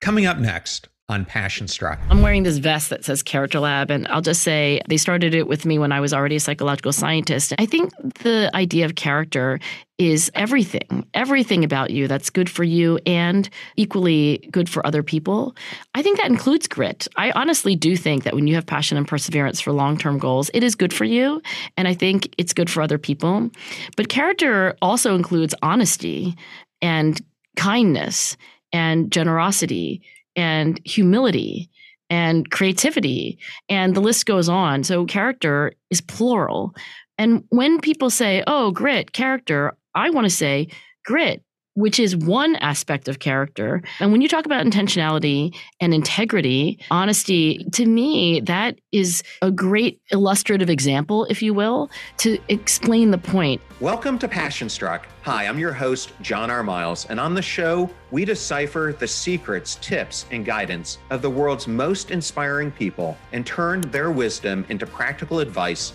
Coming up next on Passion Struck. I'm wearing this vest that says Character Lab, and I'll just say they started it with me when I was already a psychological scientist. I think the idea of character is everything, everything about you that's good for you and equally good for other people. I think that includes grit. I honestly do think that when you have passion and perseverance for long term goals, it is good for you. And I think it's good for other people. But character also includes honesty and kindness and generosity and humility and creativity. And the list goes on. So character is plural. And when people say oh grit character i want to say grit which is one aspect of character. And when you talk about intentionality and integrity, honesty, to me, that is a great illustrative example, if you will, to explain the point. Welcome to Passion Struck. Hi, I'm your host, John R. Miles, and on the show, we decipher the secrets, tips, and guidance of the world's most inspiring people and turn their wisdom into practical advice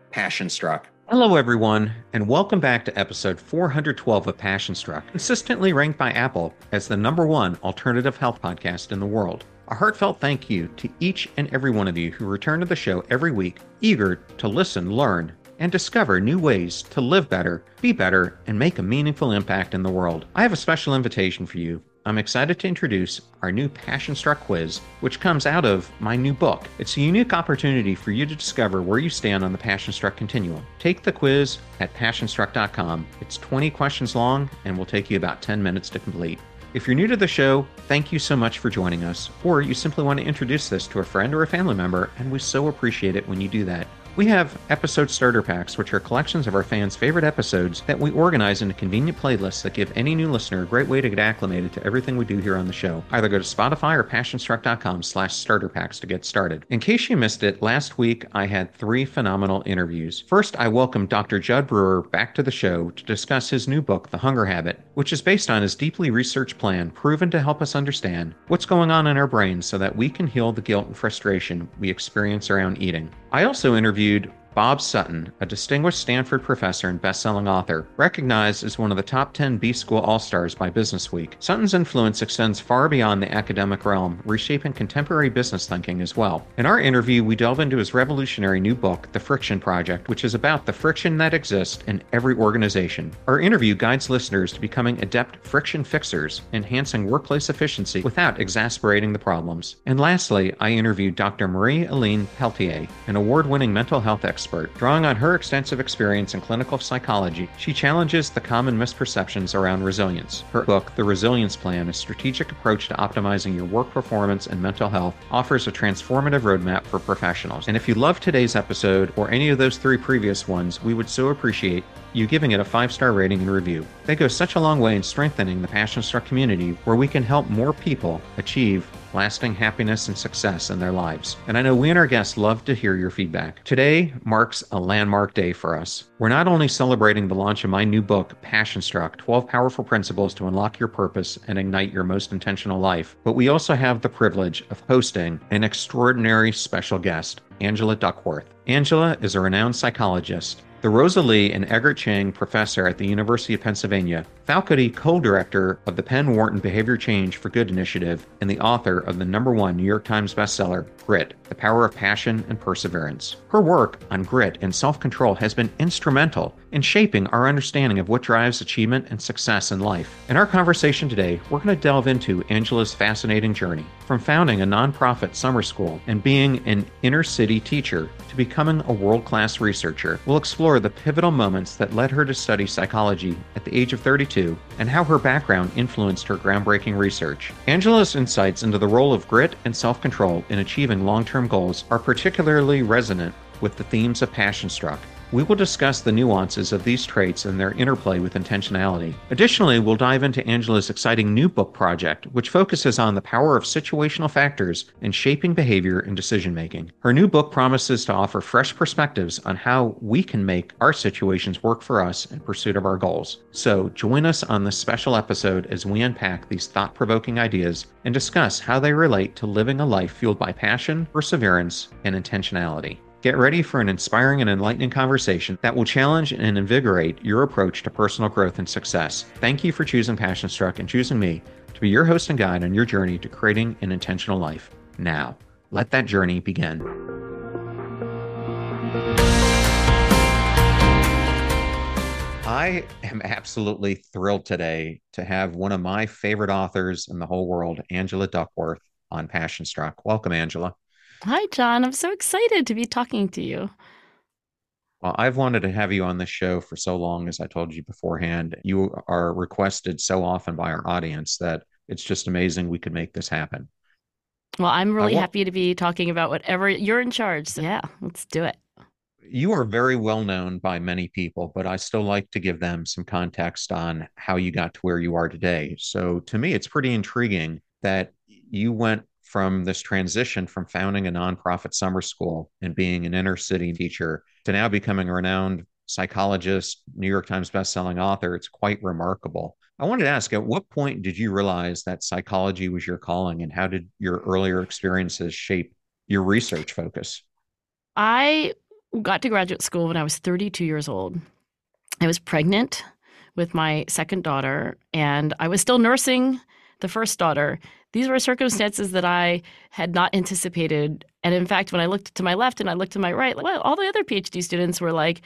Passion Struck. Hello, everyone, and welcome back to episode 412 of Passion Struck, consistently ranked by Apple as the number one alternative health podcast in the world. A heartfelt thank you to each and every one of you who return to the show every week, eager to listen, learn, and discover new ways to live better, be better, and make a meaningful impact in the world. I have a special invitation for you I'm excited to introduce our new Passion Struck quiz, which comes out of my new book. It's a unique opportunity for you to discover where you stand on the Passion Struck continuum. Take the quiz at passionstruck.com. It's 20 questions long and will take you about 10 minutes to complete. If you're new to the show, thank you so much for joining us, or you simply want to introduce this to a friend or a family member, and we so appreciate it when you do that. We have episode starter packs, which are collections of our fans' favorite episodes that we organize into convenient playlists that give any new listener a great way to get acclimated to everything we do here on the show. Either go to Spotify or passionstruck.com slash starter packs to get started. In case you missed it, last week I had three phenomenal interviews. First, I welcomed Dr. Jud Brewer back to the show to discuss his new book, The Hunger Habit, which is based on his deeply researched plan proven to help us understand what's going on in our brains so that we can heal the guilt and frustration we experience around eating. I also interviewed Bob Sutton, a distinguished Stanford professor and best-selling author, recognized as one of the top 10 B School All-Stars by Businessweek. Sutton's influence extends far beyond the academic realm, reshaping contemporary business thinking as well. In our interview, we delve into his revolutionary new book, The Friction Project, which is about the friction that exists in every organization. Our interview guides listeners to becoming adept friction fixers, enhancing workplace efficiency without exasperating the problems. And lastly, I interviewed Dr. Marie Aline Peltier, an award-winning mental health expert expert. Drawing on her extensive experience in clinical psychology, she challenges the common misperceptions around resilience. Her book, The Resilience Plan, a strategic approach to optimizing your work performance and mental health, offers a transformative roadmap for professionals. And if you loved today's episode or any of those three previous ones, we would so appreciate you giving it a five star rating and review. They go such a long way in strengthening the Passion Struck community where we can help more people achieve lasting happiness and success in their lives. And I know we and our guests love to hear your feedback. Today marks a landmark day for us. We're not only celebrating the launch of my new book, Passion Struck 12 Powerful Principles to Unlock Your Purpose and Ignite Your Most Intentional Life, but we also have the privilege of hosting an extraordinary special guest, Angela Duckworth. Angela is a renowned psychologist the Rosa Lee and Egbert Chang Professor at the University of Pennsylvania, faculty co director of the Penn Wharton Behavior Change for Good initiative, and the author of the number one New York Times bestseller, Grit The Power of Passion and Perseverance. Her work on grit and self control has been instrumental in shaping our understanding of what drives achievement and success in life. In our conversation today, we're going to delve into Angela's fascinating journey from founding a nonprofit summer school and being an inner city teacher to becoming a world class researcher. We'll explore the pivotal moments that led her to study psychology at the age of 32 and how her background influenced her groundbreaking research. Angela's insights into the role of grit and self control in achieving long term goals are particularly resonant with the themes of Passion Struck We will discuss the nuances of these traits and their interplay with intentionality. Additionally, we'll dive into Angela's exciting new book project, which focuses on the power of situational factors in shaping behavior and decision making. Her new book promises to offer fresh perspectives on how we can make our situations work for us in pursuit of our goals. So, join us on this special episode as we unpack these thought provoking ideas and discuss how they relate to living a life fueled by passion, perseverance, and intentionality. Get ready for an inspiring and enlightening conversation that will challenge and invigorate your approach to personal growth and success. Thank you for choosing Passion Struck and choosing me to be your host and guide on your journey to creating an intentional life. Now, let that journey begin. I am absolutely thrilled today to have one of my favorite authors in the whole world, Angela Duckworth, on Passion Struck. Welcome, Angela. Hi, John. I'm so excited to be talking to you. Well, I've wanted to have you on this show for so long, as I told you beforehand. You are requested so often by our audience that it's just amazing we could make this happen. Well, I'm really happy to be talking about whatever you're in charge. So, yeah, let's do it. You are very well known by many people, but I still like to give them some context on how you got to where you are today. So, to me, it's pretty intriguing that you went from this transition from founding a nonprofit summer school and being an inner city teacher to now becoming a renowned psychologist, New York Times bestselling author. It's quite remarkable. I wanted to ask at what point did you realize that psychology was your calling and how did your earlier experiences shape your research focus? I got to graduate school when I was 32 years old. I was pregnant with my second daughter and I was still nursing the first daughter these were circumstances that I had not anticipated. And in fact, when I looked to my left and I looked to my right, well, all the other PhD students were like,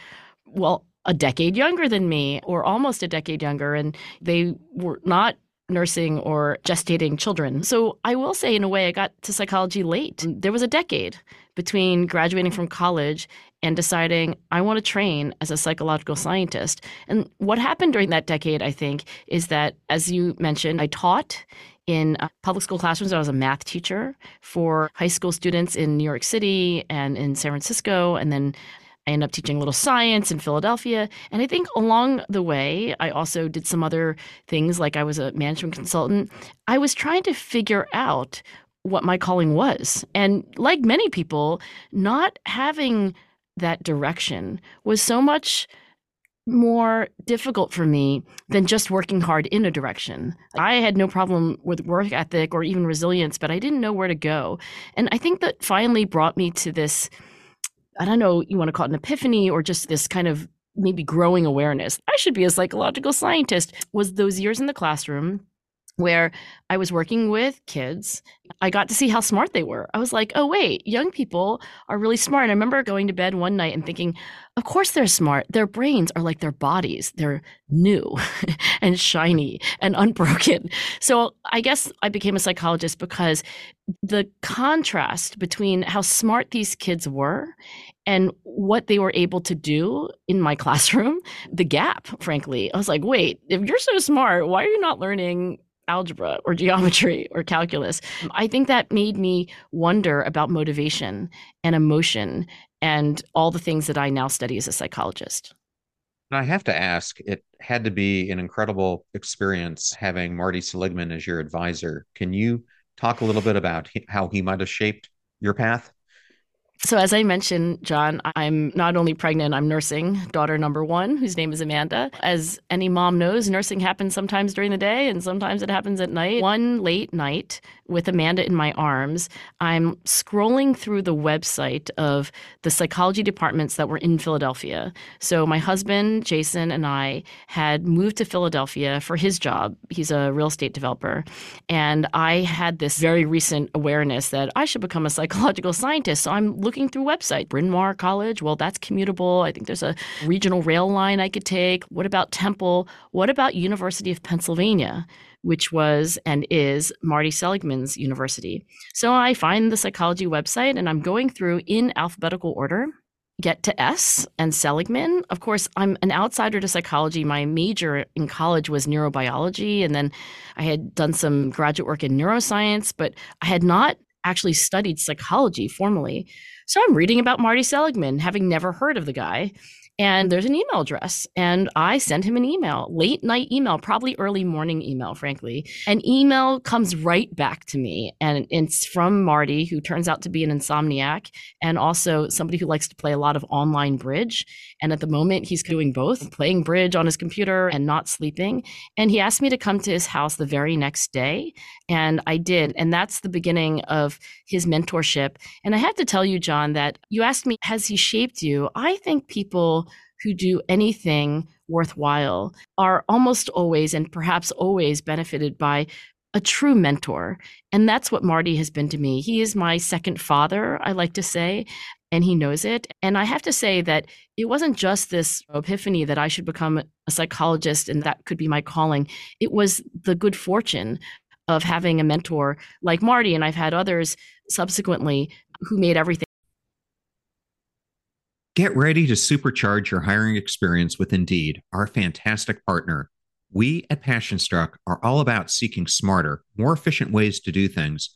well, a decade younger than me or almost a decade younger. And they were not nursing or gestating children. So I will say, in a way, I got to psychology late. There was a decade between graduating from college and deciding I want to train as a psychological scientist. And what happened during that decade, I think, is that, as you mentioned, I taught in uh, public school classrooms. I was a math teacher for high school students in New York City and in San Francisco. And then I ended up teaching a little science in Philadelphia. And I think along the way, I also did some other things, like I was a management consultant. I was trying to figure out what my calling was. And like many people, not having that direction was so much more difficult for me than just working hard in a direction. I had no problem with work ethic or even resilience, but I didn't know where to go. And I think that finally brought me to this I don't know, you want to call it an epiphany or just this kind of maybe growing awareness. I should be a psychological scientist. Was those years in the classroom where I was working with kids. I got to see how smart they were. I was like, oh, wait, young people are really smart. And I remember going to bed one night and thinking, of course they're smart. Their brains are like their bodies, they're new and shiny and unbroken. So I guess I became a psychologist because the contrast between how smart these kids were and what they were able to do in my classroom, the gap, frankly. I was like, wait, if you're so smart, why are you not learning algebra or geometry or calculus. I think that made me wonder about motivation and emotion and all the things that I now study as a psychologist. I have to ask, it had to be an incredible experience having Marty Seligman as your advisor. Can you talk a little bit about how he might have shaped your path? So, as I mentioned, John, I'm not only pregnant, I'm nursing daughter number one, whose name is Amanda. As any mom knows, nursing happens sometimes during the day and sometimes it happens at night. One late night with Amanda in my arms, I'm scrolling through the website of the psychology departments that were in Philadelphia. So, my husband, Jason, and I had moved to Philadelphia for his job. He's a real estate developer. And I had this very recent awareness that I should become a psychological scientist. So, I'm looking through websites. Bryn Mawr College, well, that's commutable. I think there's a regional rail line I could take. What about Temple? What about University of Pennsylvania? Which was and is Marty Seligman's university. So I find the psychology website and I'm going through in alphabetical order get to S and Seligman. Of course, I'm an outsider to psychology. My major in college was neurobiology, and then I had done some graduate work in neuroscience, but I had not actually studied psychology formally. So I'm reading about Marty Seligman, having never heard of the guy. And there's an email address. And I send him an email, late night email, probably early morning email, frankly. An email comes right back to me. And it's from Marty, who turns out to be an insomniac and also somebody who likes to play a lot of online bridge. And at the moment, he's doing both playing bridge on his computer and not sleeping. And he asked me to come to his house the very next day. And I did. And that's the beginning of his mentorship. And I have to tell you, John, that you asked me, has he shaped you? I think people who do anything worthwhile are almost always and perhaps always benefited by a true mentor. And that's what Marty has been to me. He is my second father, I like to say, and he knows it. And I have to say that it wasn't just this epiphany that I should become a psychologist and that could be my calling. It was the good fortune of having a mentor like Marty. And I've had others subsequently who made everything. Get ready to supercharge your hiring experience with Indeed, our fantastic partner. We at PassionStruck are all about seeking smarter, more efficient ways to do things,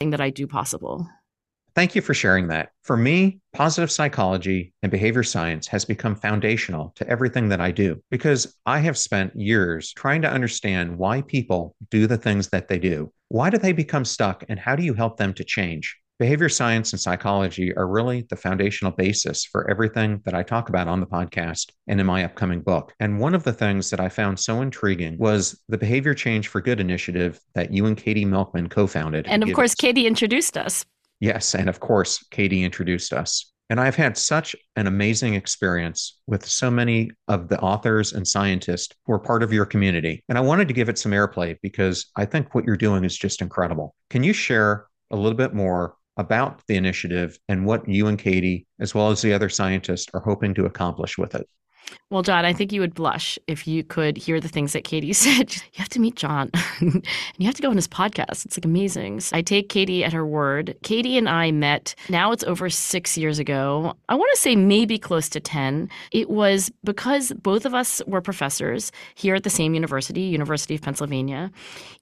That I do possible. Thank you for sharing that. For me, positive psychology and behavior science has become foundational to everything that I do because I have spent years trying to understand why people do the things that they do. Why do they become stuck and how do you help them to change? Behavior science and psychology are really the foundational basis for everything that I talk about on the podcast and in my upcoming book. And one of the things that I found so intriguing was the Behavior Change for Good initiative that you and Katie Milkman co founded. And of course, Katie introduced us. Yes. And of course, Katie introduced us. And I've had such an amazing experience with so many of the authors and scientists who are part of your community. And I wanted to give it some airplay because I think what you're doing is just incredible. Can you share a little bit more about the initiative and what you and Katie, as well as the other scientists, are hoping to accomplish with it. Well, John, I think you would blush if you could hear the things that Katie said. You have to meet John and you have to go on his podcast. It's like amazing. So I take Katie at her word. Katie and I met, now it's over six years ago. I want to say maybe close to 10. It was because both of us were professors here at the same university, University of Pennsylvania.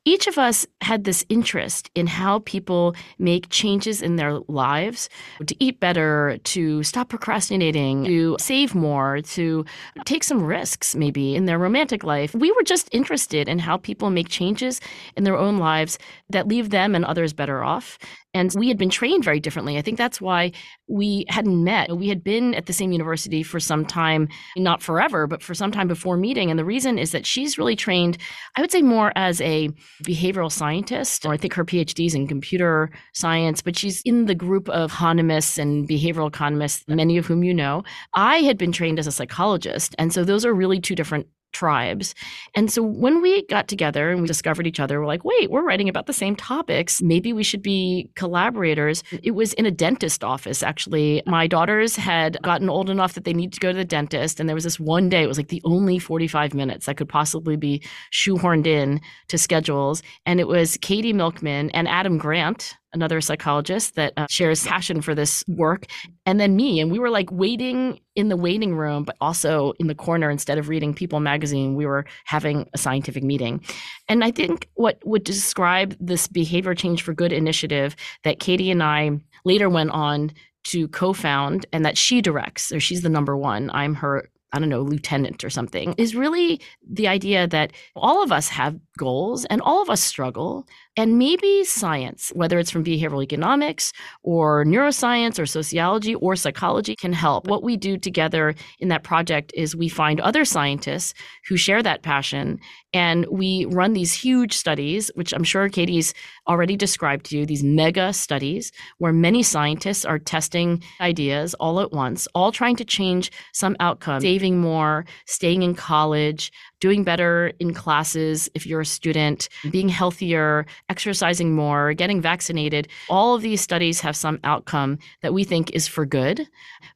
Each of us had this interest in how people make changes in their lives to eat better, to stop procrastinating, to save more, to take some risks maybe in their romantic life. We were just interested in how people make changes in their own lives that leave them and others better off. And we had been trained very differently. I think that's why we hadn't met. We had been at the same university for some time, not forever, but for some time before meeting. And the reason is that she's really trained, I would say, more as a behavioral scientist. Or I think her PhD is in computer science, but she's in the group of economists and behavioral economists, many of whom you know. I had been trained as a psychologist. And so those are really two different tribes. And so when we got together and we discovered each other, we're like, wait, we're writing about the same topics. Maybe we should be collaborators. It was in a dentist office, actually. My daughters had gotten old enough that they needed to go to the dentist. And there was this one day, it was like the only 45 minutes that could possibly be shoehorned in to schedules. And it was Katie Milkman and Adam Grant another psychologist that uh, shares passion for this work, and then me. And we were like waiting in the waiting room, but also in the corner instead of reading People magazine, we were having a scientific meeting. And I think what would describe this behavior change for good initiative that Katie and I later went on to co-found and that she directs or she's the number one i'm her I don't know, lieutenant or something, is really the idea that all of us have goals and all of us struggle. And maybe science, whether it's from behavioral economics or neuroscience or sociology or psychology, can help. What we do together in that project is we find other scientists who share that passion and we run these huge studies, which I'm sure Katie's already described to you, these mega studies where many scientists are testing ideas all at once, all trying to change some outcome, saving more, staying in college, doing better in classes if you're a student, being healthier, exercising more, getting vaccinated. All of these studies have some outcome that we think is for good.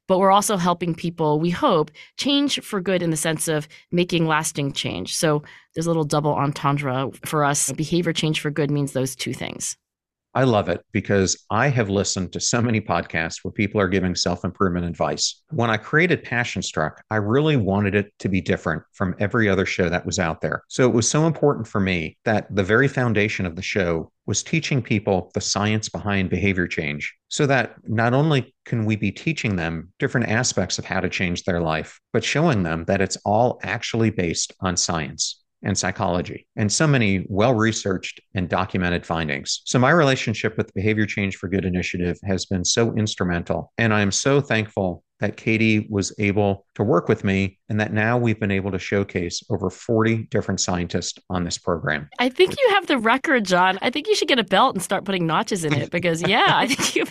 But we're also helping people, we hope, change for good in the sense of making lasting change. So there's a little double entendre for us. Behavior change for good means those two things. I love it because I have listened to so many podcasts where people are giving self improvement advice. When I created Passion Struck, I really wanted it to be different from every other show that was out there. So it was so important for me that the very foundation of the show was teaching people the science behind behavior change so that not only can we be teaching them different aspects of how to change their life, but showing them that it's all actually based on science and psychology, and so many well researched and documented findings. So, my relationship with the Behavior Change for Good initiative has been so instrumental. And I am so thankful that Katie was able to work with me and that now we've been able to showcase over 40 different scientists on this program. I think you have the record, John. I think you should get a belt and start putting notches in it because, yeah, I think you.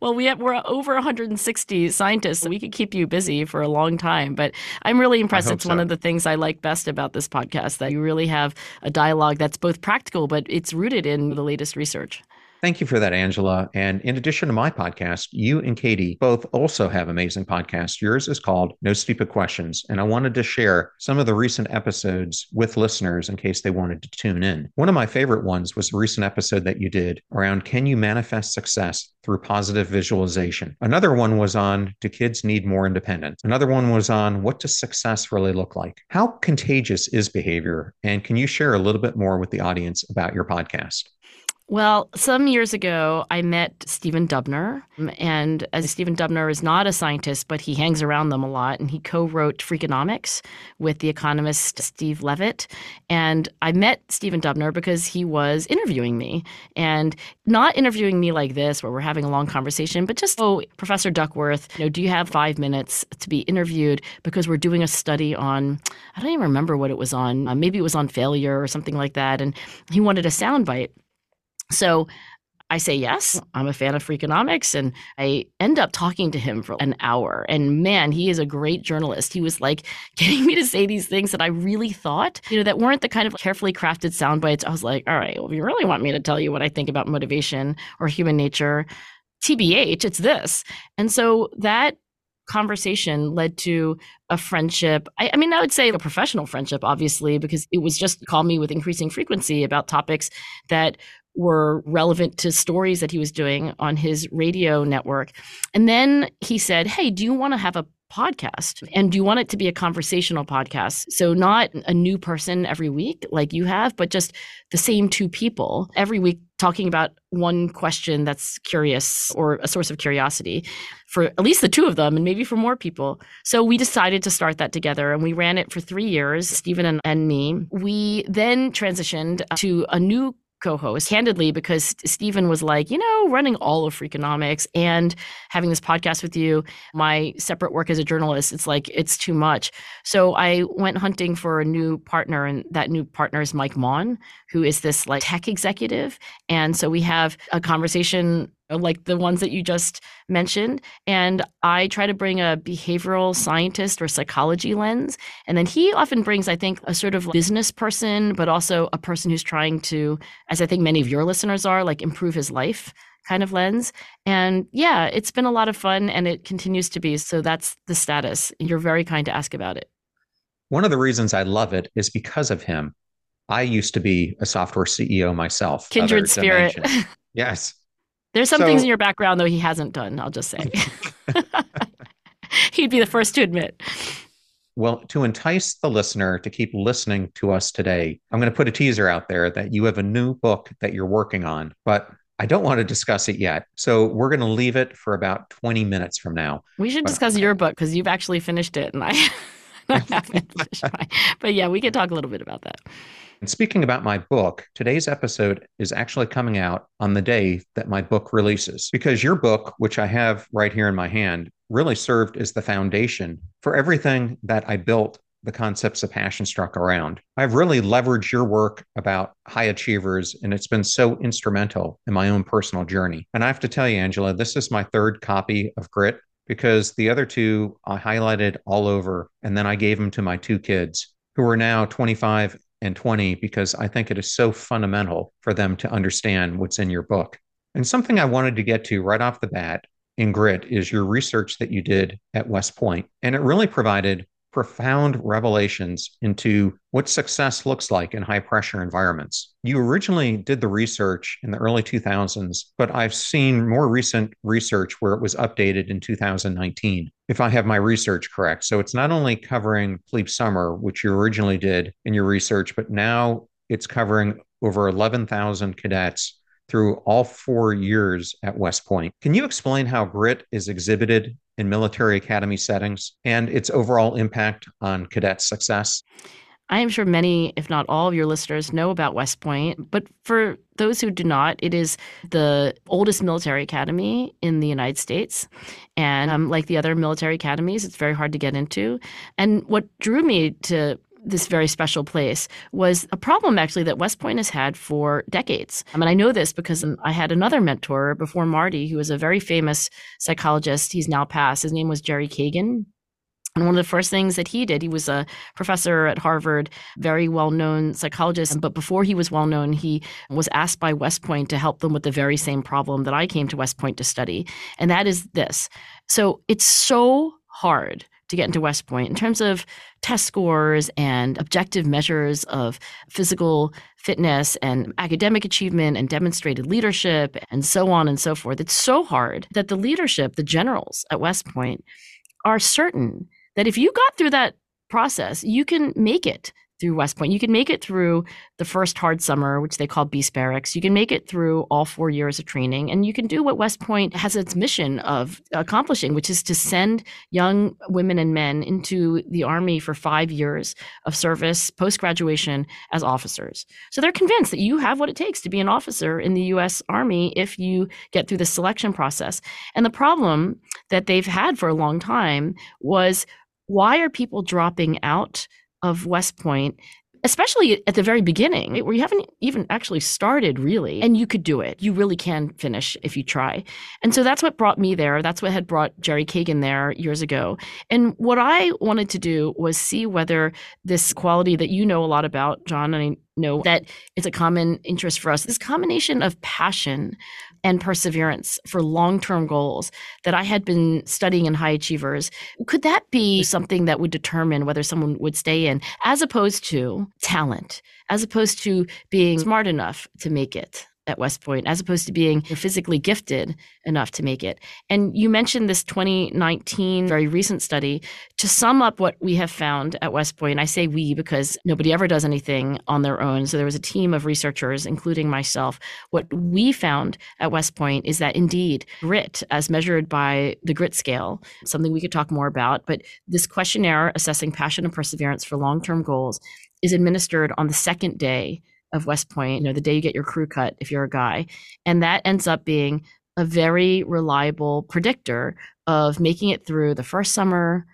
Well, we have we're over 160 scientists, so we could keep you busy for a long time. But I'm really impressed. It's so. one of the things I like best about this podcast that you really have a dialogue that's both practical, but it's rooted in the latest research. Thank you for that, Angela. And in addition to my podcast, you and Katie both also have amazing podcasts. Yours is called No Stupid Questions. And I wanted to share some of the recent episodes with listeners in case they wanted to tune in. One of my favorite ones was a recent episode that you did around Can you manifest success through positive visualization? Another one was on Do kids need more independence? Another one was on What does success really look like? How contagious is behavior? And can you share a little bit more with the audience about your podcast? Well, some years ago, I met Stephen Dubner. And as Stephen Dubner is not a scientist, but he hangs around them a lot. And he co wrote Freakonomics with the economist Steve Levitt. And I met Stephen Dubner because he was interviewing me and not interviewing me like this, where we're having a long conversation, but just, oh, Professor Duckworth, you know, do you have five minutes to be interviewed? Because we're doing a study on, I don't even remember what it was on. Uh, maybe it was on failure or something like that. And he wanted a soundbite. So I say yes. I'm a fan of Freakonomics. And I end up talking to him for an hour. And man, he is a great journalist. He was like getting me to say these things that I really thought, you know, that weren't the kind of carefully crafted sound bites. I was like, all right, well, if you really want me to tell you what I think about motivation or human nature, TBH, it's this. And so that conversation led to a friendship. I, I, mean, I would say a professional friendship, obviously, because it was just call me with increasing frequency about topics that were relevant to stories that he was doing on his radio network. And then he said, Hey, do you want to have a podcast? And do you want it to be a conversational podcast? So, not a new person every week like you have, but just the same two people every week talking about one question that's curious or a source of curiosity for at least the two of them and maybe for more people. So we decided to start that together and we ran it for three years, Stephen and, and me. We then transitioned to a new co-host candidly because Stephen was like, you know, running all of Freakonomics and having this podcast with you, my separate work as a journalist, it's like it's too much. So I went hunting for a new partner and that new partner is Mike Maughan, who is this like tech executive. And so we have a conversation Uh, like the ones that you just mentioned. And I try to bring a behavioral scientist or psychology lens. And then he often brings, I think, a sort of business person, but also a person who's trying to, as I think many of your listeners are, like improve his life kind of lens. And yeah, it's been a lot of fun and it continues to be. So that's the status. You're very kind to ask about it. One of the reasons I love it is because of him. I used to be a software CEO myself. Kindred spirit. yes. There's some so, things in your background though he hasn't done. I'll just say. He'd be the first to admit. Well, to entice the listener to keep listening to us today, I'm going to put a teaser out there that you have a new book that you're working on, but I don't want to discuss it yet. So we're going to leave it for about 20 minutes from now. We should but, discuss your book because you've actually finished it and I, But yeah, we can talk a little bit about that. And speaking about my book, today's episode is actually coming out on the day that my book releases because your book, which I have right here in my hand, really served as the foundation for everything that I built the concepts of passion struck around. I've really leveraged your work about high achievers, and it's been so instrumental in my own personal journey. And I have to tell you, Angela, this is my third copy of Grit because the other two I highlighted all over, and then I gave them to my two kids who are now 25 and 20 because I think it is so fundamental for them to understand what's in your book. And something I wanted to get to right off the bat in Grit is your research that you did at West Point. And it really provided profound revelations into what success looks like in high pressure environments. You originally did the research in the early 2000s, but I've seen more recent research where it was updated in 2019, if I have my research correct. So it's not only covering Plebe Summer, which you originally did in your research, but now it's covering over 11,000 cadets through all four years at West Point. Can you explain how grit is exhibited in military academy settings and its overall impact on cadet success? I am sure many, if not all, of your listeners know about West Point, but for those who do not, it is the oldest military academy in the United States. And um, like the other military academies, it's very hard to get into. And what drew me to this very special place was a problem actually that West Point has had for decades. I mean, I know this because I had another mentor before Marty, who was a very famous psychologist. He's now passed. His name was Jerry Kagan. And one of the first things that he did, he was a professor at Harvard, very well known psychologist. But before he was well known, he was asked by West Point to help them with the very same problem that I came to West Point to study. And that is this. So it's so hard to get into West Point in terms of test scores and objective measures of physical fitness and academic achievement and demonstrated leadership and so on and so forth. It's so hard that the leadership, the generals at West Point, are certain that if you got through that process, you can make it through West Point. You can make it through the first hard summer, which they call Beast Barracks. You can make it through all four years of training, and you can do what West Point has its mission of accomplishing, which is to send young women and men into the Army for five years of service post graduation as officers. So they're convinced that you have what it takes to be an officer in the U.S. Army if you get through the selection process. And the problem that they've had for a long time was why are people dropping out of West Point especially at the very beginning where you haven't even actually started really and you could do it. You really can finish if you try. And so that's what brought me there. That's what had brought jerry kagan there years ago. And what i wanted to do was see whether this quality that you know a lot about john i know that it's a common interest for us this combination of passion and perseverance for long term goals that I had been studying in high achievers. Could that be something that would determine whether someone would stay in, as opposed to talent, as opposed to being smart enough to make it? At West Point as opposed to being physically gifted enough to make it. And you mentioned this 2019 very recent study. To sum up what we have found at West Point, I say we because nobody ever does anything on their own. So there was a team of researchers, including myself. What we found at West Point is that indeed grit, as measured by the grit scale, something we could talk more about, but this questionnaire assessing passion and perseverance for long term goals is administered on the second day of West Point, you know, the day you get your crew cut if you're a guy. And that ends up being a very reliable predictor of making it through the first summer,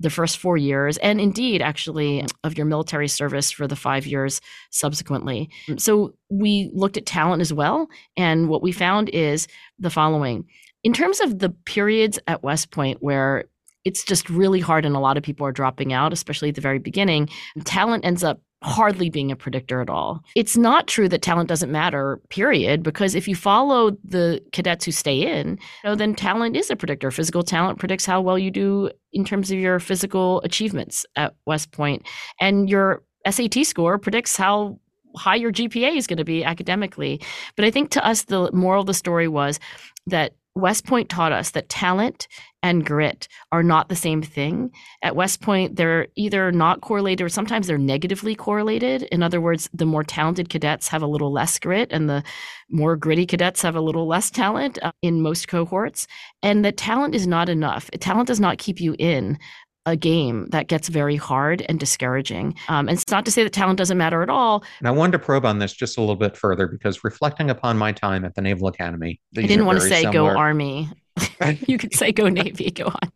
the first four years, and indeed, actually, of your military service for the five years subsequently. Mm. So we looked at talent as well. And what we found is the following in terms of the periods at West Point where it's just really hard and a lot of people are dropping out, especially at the very beginning, talent ends up hardly being a predictor at all. It's not true that talent doesn't matter, period, because if you follow the cadets who stay in, you know, then talent is a predictor. Physical talent predicts how well you do in terms of your physical achievements at West Point, and your SAT score predicts how high your GPA is going to be academically. But I think to us, the moral of the story was that West Point taught us that talent and grit are not the same thing. At West Point, they're either not correlated or sometimes they're negatively correlated. In other words, the more talented cadets have a little less grit and the more gritty cadets have a little less talent uh, in most cohorts. And that talent is not enough. Talent does not keep you in a game that gets very hard and discouraging. Um, and it's not to say that talent doesn't matter at all. And I wanted to probe on this just a little bit further because reflecting upon my time at the Naval Academy, I didn't want to say similar. go Army. you could say go Navy. Go on.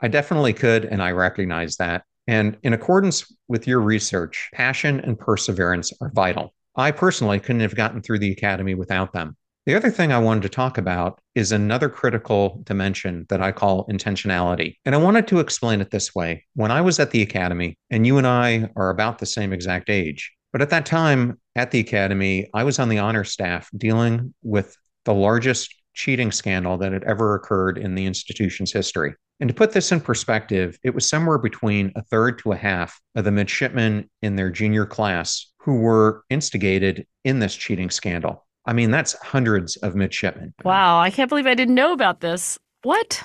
I definitely could, and I recognize that. And in accordance with your research, passion and perseverance are vital. I personally couldn't have gotten through the academy without them. The other thing I wanted to talk about is another critical dimension that I call intentionality. And I wanted to explain it this way. When I was at the academy, and you and I are about the same exact age, but at that time at the academy, I was on the honor staff dealing with the largest cheating scandal that had ever occurred in the institution's history. And to put this in perspective, it was somewhere between a third to a half of the midshipmen in their junior class who were instigated in this cheating scandal. I mean, that's hundreds of midshipmen. Wow, I can't believe I didn't know about this. What?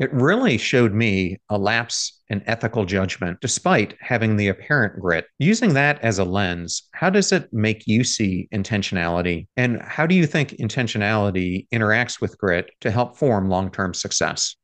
It really showed me a lapse in ethical judgment, despite having the apparent grit. Using that as a lens, how does it make you see intentionality? And how do you think intentionality interacts with grit to help form long term success?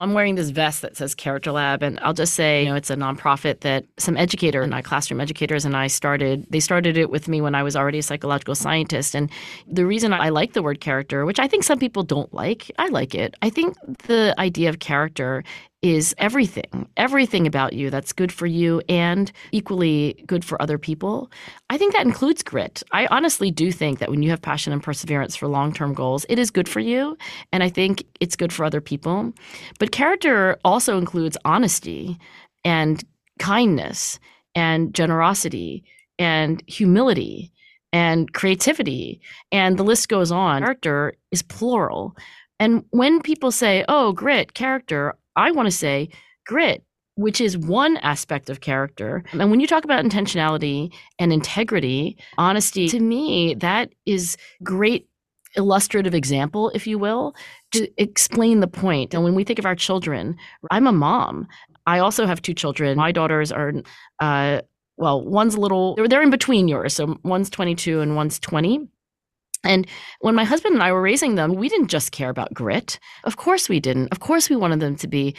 I'm wearing this vest that says Character Lab, and I'll just say, you know, it's a nonprofit that some educator and I, classroom educators, and I started. They started it with me when I was already a psychological scientist, and the reason I like the word character, which I think some people don't like, I like it. I think the idea of character is everything, everything about you that's good for you and equally good for other people. I think that includes grit. I honestly do think that when you have passion and perseverance for long term goals, it is good for you. And I think it's good for other people. But character also includes honesty and kindness and generosity and humility and creativity. And the list goes on. Character is plural. And when people say, oh, grit, character, I want to say grit, which is one aspect of character. And when you talk about intentionality and integrity, honesty, to me, that is great illustrative example, if you will, to explain the point. And when we think of our children, I'm a mom. I also have two children. My daughters are, uh, well, one's a little, they're, they're in between yours. So one's 22 and one's 20. And when my husband and I were raising them, we didn't just care about grit. Of course we didn't. Of course we wanted them to be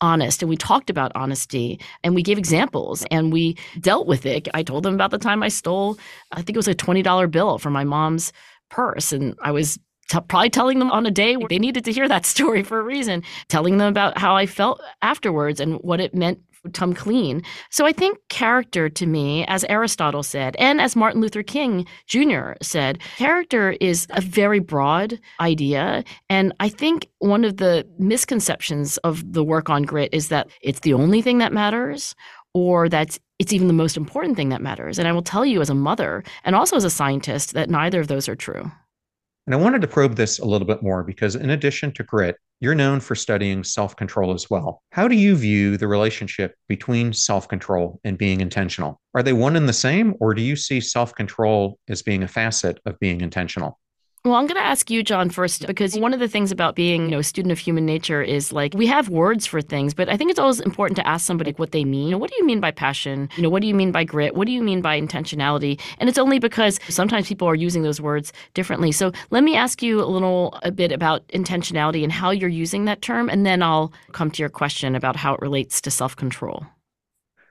honest and we talked about honesty and we gave examples and we dealt with it. I told them about the time I stole, I think it was a $20 bill from my mom's purse and I was T- probably telling them on a day where they needed to hear that story for a reason, telling them about how I felt afterwards and what it meant come clean. So I think character to me, as Aristotle said, and as Martin Luther King Jr. said, character is a very broad idea. And I think one of the misconceptions of the work on grit is that it's the only thing that matters or that it's even the most important thing that matters. And I will tell you as a mother and also as a scientist that neither of those are true. And I wanted to probe this a little bit more because, in addition to grit, you're known for studying self control as well. How do you view the relationship between self control and being intentional? Are they one and the same, or do you see self control as being a facet of being intentional? Well, I'm going to ask you, John, first, because one of the things about being, you know, a student of human nature is like we have words for things, but I think it's always important to ask somebody what they mean. What do you mean by passion? You know, what do you mean by grit? What do you mean by intentionality? And it's only because sometimes people are using those words differently. So let me ask you a little a bit about intentionality and how you're using that term, and then I'll come to your question about how it relates to self control.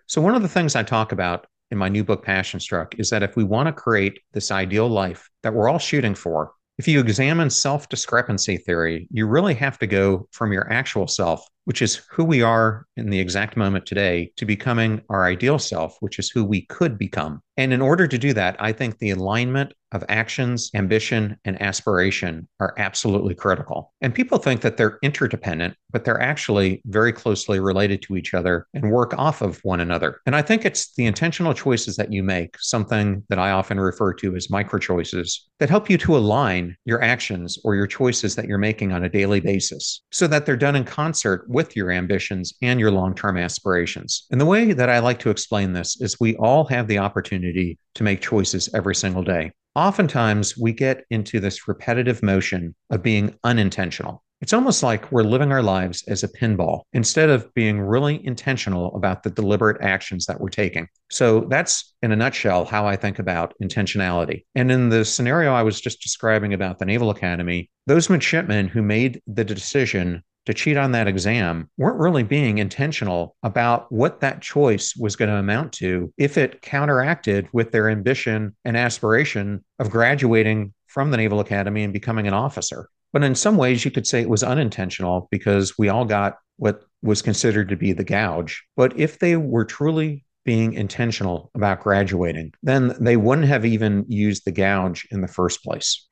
So one of the things I talk about in my new book, Passion Struck, is that if we want to create this ideal life that we're all shooting for, if you examine self discrepancy theory, you really have to go from your actual self, which is who we are in the exact moment today, to becoming our ideal self, which is who we could become. And in order to do that, I think the alignment of actions, ambition, and aspiration are absolutely critical. And people think that they're interdependent, but they're actually very closely related to each other and work off of one another. And I think it's the intentional choices that you make, something that I often refer to as micro choices, that help you to align your actions or your choices that you're making on a daily basis so that they're done in concert with your ambitions and your long term aspirations. And the way that I like to explain this is we all have the opportunity to make choices every single day. Oftentimes, we get into this repetitive motion of being unintentional. It's almost like we're living our lives as a pinball instead of being really intentional about the deliberate actions that we're taking. So that's in a nutshell how I think about intentionality. And in the scenario I was just describing about the Naval Academy, those midshipmen who made the decision to cheat on that exam weren't really being intentional about what that choice was going to amount to if it counteracted with their ambition and aspiration of graduating from the Naval Academy and becoming an officer. But in some ways, you could say it was unintentional because we all got what was considered to be the gouge. But if they were truly being intentional about graduating, then they wouldn't have even used the gouge in the first place.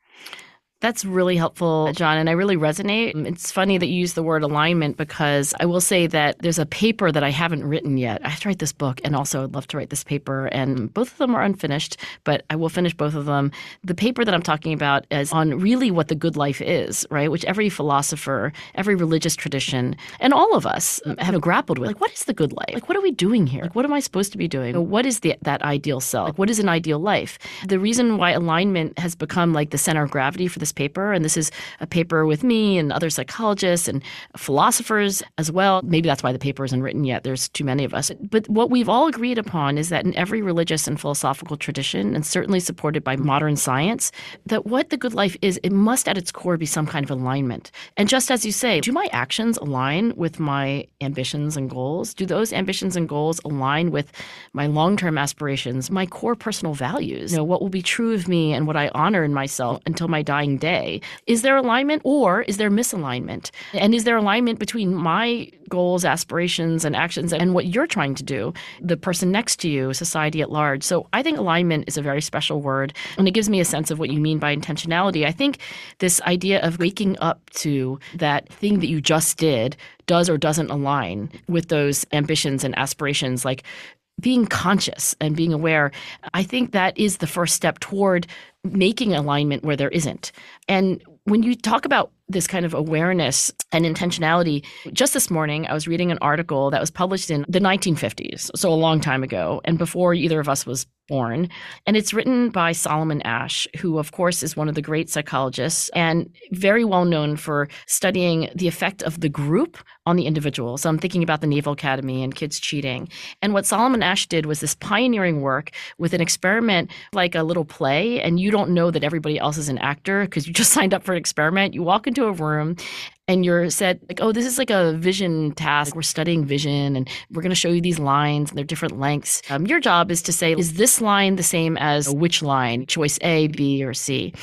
That's really helpful, John, and I really resonate. Mm, it's funny that you use the word alignment because I will say that there's a paper that I haven't written yet. I have to write this book, and also I'd love to write this paper, and both of them are unfinished, but I will finish both of them. The paper that I'm talking about is on really what the good life is, right? Which every philosopher, every religious tradition, and all of us um, have grappled with. Like, what is the good life? Like, what are we doing here? Like, what am I supposed to be doing? What is the, that ideal self? Like, what is an ideal life? The reason why alignment has become like the center of gravity for this this paper, and this is a paper with me and other psychologists and philosophers as well. Maybe that's why the paper isn't written yet. There's too many of us. But what we've all agreed upon is that in every religious and philosophical tradition, and certainly supported by modern science, that what the good life is, it must at its core be some kind of alignment. And just as you say, do my actions align with my ambitions and goals? Do those ambitions and goals align with my long term aspirations, my core personal values? You know, what will be true of me and what I honor in myself until my dying day. Is there alignment or is there misalignment? And is there alignment between my goals, aspirations, and actions and what you're trying to do, the person next to you, society at large? So I think alignment is a very special word and it gives me a sense of what you mean by intentionality. I think this idea of waking up to that thing that you just did does or doesn't align with those ambitions and aspirations like being conscious and being aware, I think that is the first step toward making alignment where there isn't. And when you talk about this kind of awareness and intentionality, just this morning I was reading an article that was published in the 1950s, so a long time ago, and before either of us was born. And it's written by Solomon Asch, who, of course, is one of the great psychologists and very well known for studying the effect of the group on the individual. So I'm thinking about the Naval Academy and kids cheating. And what Solomon Asch did was this pioneering work with an experiment like a little play, and you don't know that everybody else is an actor because you just signed up for an experiment. You walk into a room and you're said like oh this is like a vision task we're studying vision and we're going to show you these lines and they're different lengths um, your job is to say is this line the same as which line choice a b or c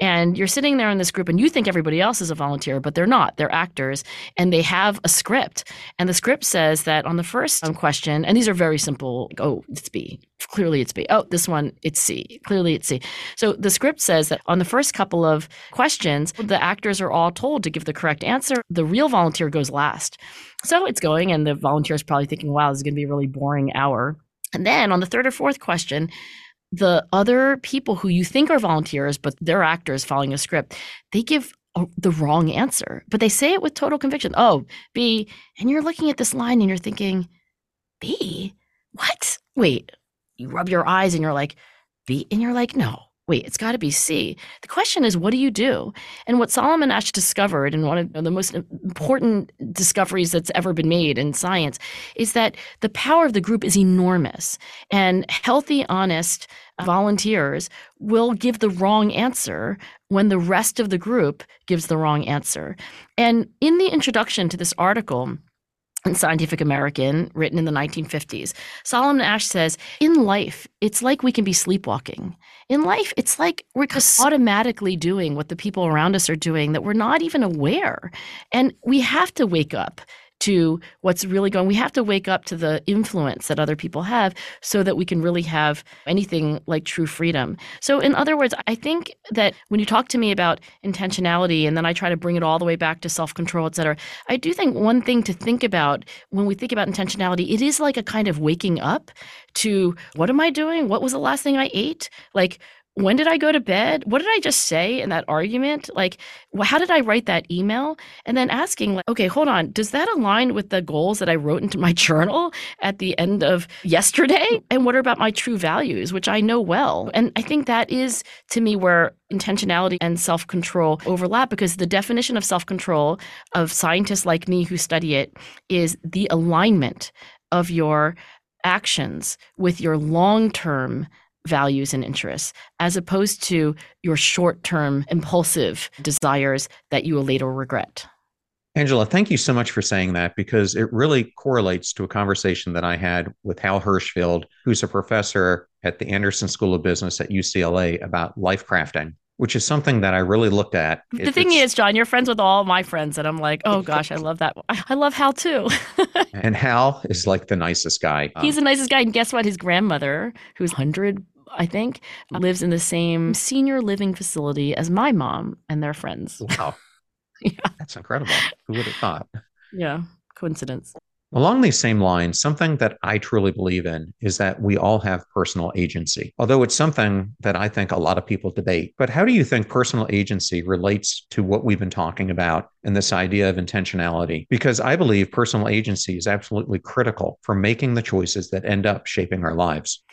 and you're sitting there in this group and you think everybody else is a volunteer but they're not they're actors and they have a script and the script says that on the first um, question and these are very simple like, oh it's b clearly it's B. Oh, this one, it's C. Clearly it's C. So the script says that on the first couple of questions, the actors are all told to give the correct answer. The real volunteer goes last. So it's going, and the volunteer is probably thinking, wow, this is going to be a really boring hour. And then on the third or fourth question, the other people who you think are volunteers, but they're actors following a script, they give the wrong answer, but they say it with total conviction. Oh, B. And you're looking at this line and you're thinking, B? What? Wait, you rub your eyes and you're like, B, and you're like, no, wait, it's got to be C. The question is, what do you do? And what Solomon Asch discovered, and one of the most important discoveries that's ever been made in science, is that the power of the group is enormous. And healthy, honest uh, volunteers will give the wrong answer when the rest of the group gives the wrong answer. And in the introduction to this article, in Scientific American, written in the 1950s. Solomon Asch says, In life, it's like we can be sleepwalking. In life, it's like we're just automatically doing what the people around us are doing that we're not even aware. And we have to wake up to what's really going. We have to wake up to the influence that other people have so that we can really have anything like true freedom. So, in other words, I think that when you talk to me about intentionality and then I try to bring it all the way back to self control, et cetera, I do think one thing to think about when we think about intentionality, it is like a kind of waking up to what am I doing? What was the last thing I ate? Like, when did I go to bed? What did I just say in that argument? Like, how did I write that email? And then asking, like, okay, hold on, does that align with the goals that I wrote into my journal at the end of yesterday? Mm. And what about my true values, which I know well? And I think that is, to me, where intentionality and self control overlap because the definition of self control of scientists like me who study it is the alignment of your actions with your long term values and interests, as opposed to your short term impulsive desires that you will later regret. Angela, thank you so much for saying that because it really correlates to a conversation that I had with Hal Hershfield, who's a professor at the Anderson School of Business at UCLA about life crafting which is something that I really looked at. The thing is, John, you're friends with all my friends, and I'm like, oh gosh, I love that. I love Hal too. and Hal is like the nicest guy. He's the nicest guy. And guess what? His grandmother, who's 100 I think, uh, lives in the same hmm. senior living facility as my mom and their friends. Wow. yeah. That's incredible. Who would have thought? Yeah. Coincidence. Along these same lines, something that I truly believe in is that we all have personal agency, although it's something that I think a lot of people debate. But how do you think personal agency relates to what we've been talking about and this idea of intentionality? Because I believe personal agency is absolutely critical for making the choices that end up shaping our lives.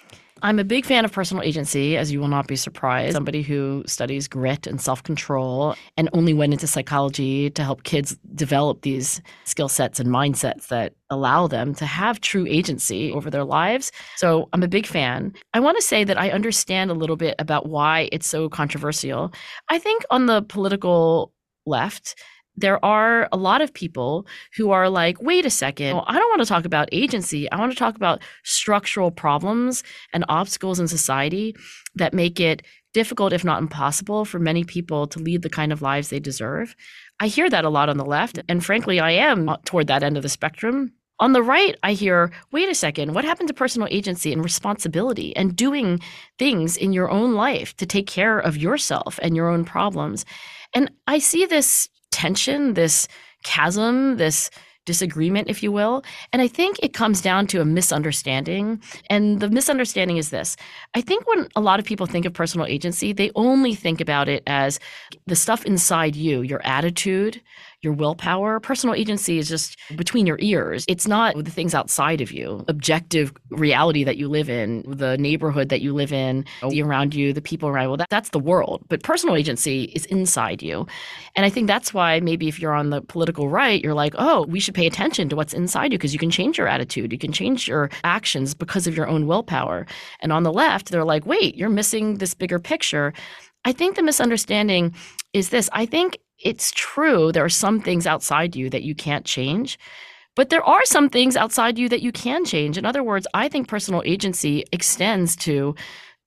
I'm a big fan of personal agency, as you will not be surprised. Somebody who studies grit and self control and only went into psychology to help kids develop these skill sets and mindsets that allow them to have true agency over their lives. So I'm a big fan. I want to say that I understand a little bit about why it's so controversial. I think on the political left, there are a lot of people who are like, wait a second, well, I don't want to talk about agency. I want to talk about structural problems and obstacles in society that make it difficult, if not impossible, for many people to lead the kind of lives they deserve. I hear that a lot on the left. And frankly, I am uh, toward that end of the spectrum. On the right, I hear, wait a second, what happened to personal agency and responsibility and doing things in your own life to take care of yourself and your own problems? And I see this tension, this chasm, this disagreement, if you will. And I think it comes down to a misunderstanding. And the misunderstanding is this I think when a lot of people think of personal agency, they only think about it as the stuff inside you, your attitude, your willpower. Personal agency is just between your ears. It's not the things outside of you, objective reality that you live in, the neighborhood that you live in, the around you, the people around you. Well, that, that's the world. But personal agency is inside you. And I think that's why maybe if you're on the political right, you're like, oh, we should pay attention to what's inside you because you can change your attitude, you can change your actions because of your own willpower. And on the left, they're like, wait, you're missing this bigger picture. I think the misunderstanding is this. I think it's true there are some things outside you that you can't change. But there are some things outside you that you can change. In other words, I think personal agency extends to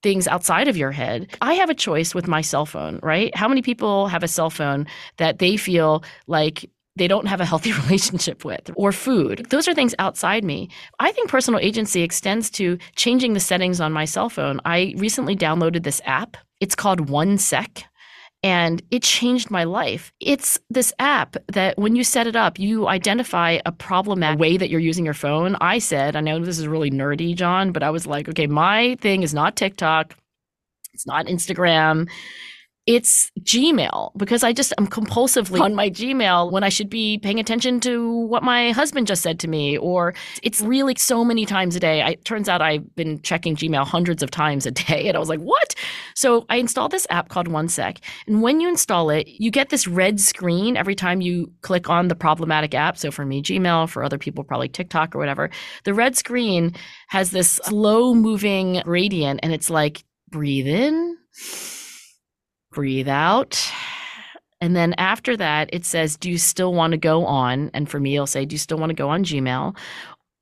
things outside of your head. I have a choice with my cell phone, right? How many people have a cell phone that they feel like they don't have a healthy relationship with, or food. Those are things outside me. I think personal agency extends to changing the settings on my cell phone. I recently downloaded this app. It's called OneSec and it changed my life. It's this app that when you set it up, you identify a problematic way that you're using your phone. I said, I know this is really nerdy, John, but I was like, okay, my thing is not TikTok, it's not Instagram, it's Gmail because I just am compulsively on my Gmail when I should be paying attention to what my husband just said to me. Or it's really so many times a day. It turns out I've been checking Gmail hundreds of times a day. And I was like, what? So I installed this app called OneSec. And when you install it, you get this red screen every time you click on the problematic app. So for me, Gmail, for other people, probably TikTok or whatever. The red screen has this slow moving gradient and it's like, breathe in breathe out. And then after that, it says, Do you still want to go on? And for me, it'll say, Do you still want to go on Gmail?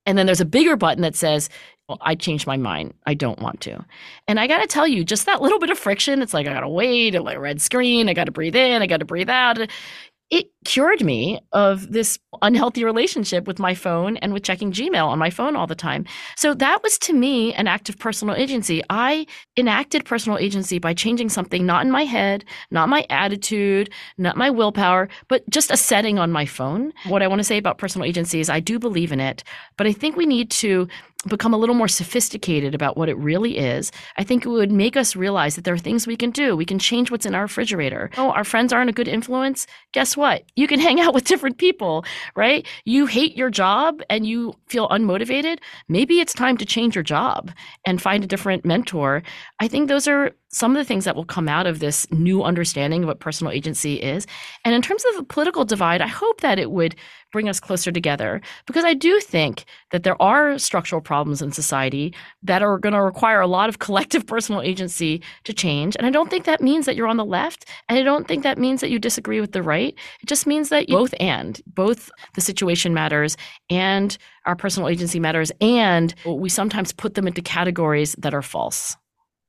And then there's a bigger button that says, well, I changed my mind. I don't want to. And I got to tell you, just that little bit of friction, it's like I got to wait, a red screen, I got to breathe in, I got to breathe out. it cured me of this unhealthy relationship with my phone and with checking Gmail on my phone all the time. So that was to me an act of personal agency. I enacted personal agency by changing something not in my head, not my attitude, not my willpower, but just a setting on my phone. What I want to say about personal agency is I do believe in it, but I think we need to become a little more sophisticated about what it really is, I think it would make us realize that there are things we can do. We can change what's in our refrigerator. Oh, our friends aren't a good influence. Guess what? You can hang out with different people, right? You hate your job and you feel unmotivated. Maybe it's time to change your job and find a different mentor. I think those are some of the things that will come out of this new understanding of what personal agency is. And in terms of the political divide, I hope that it would bring us closer together because I do think that there are structural problems in society that are going to require a lot of collective personal agency to change. And I don't think that means that you're on the left. And I don't think that means that you disagree with the right. It just means that both and both the situation matters and our personal agency matters. And we sometimes put them into categories that are false.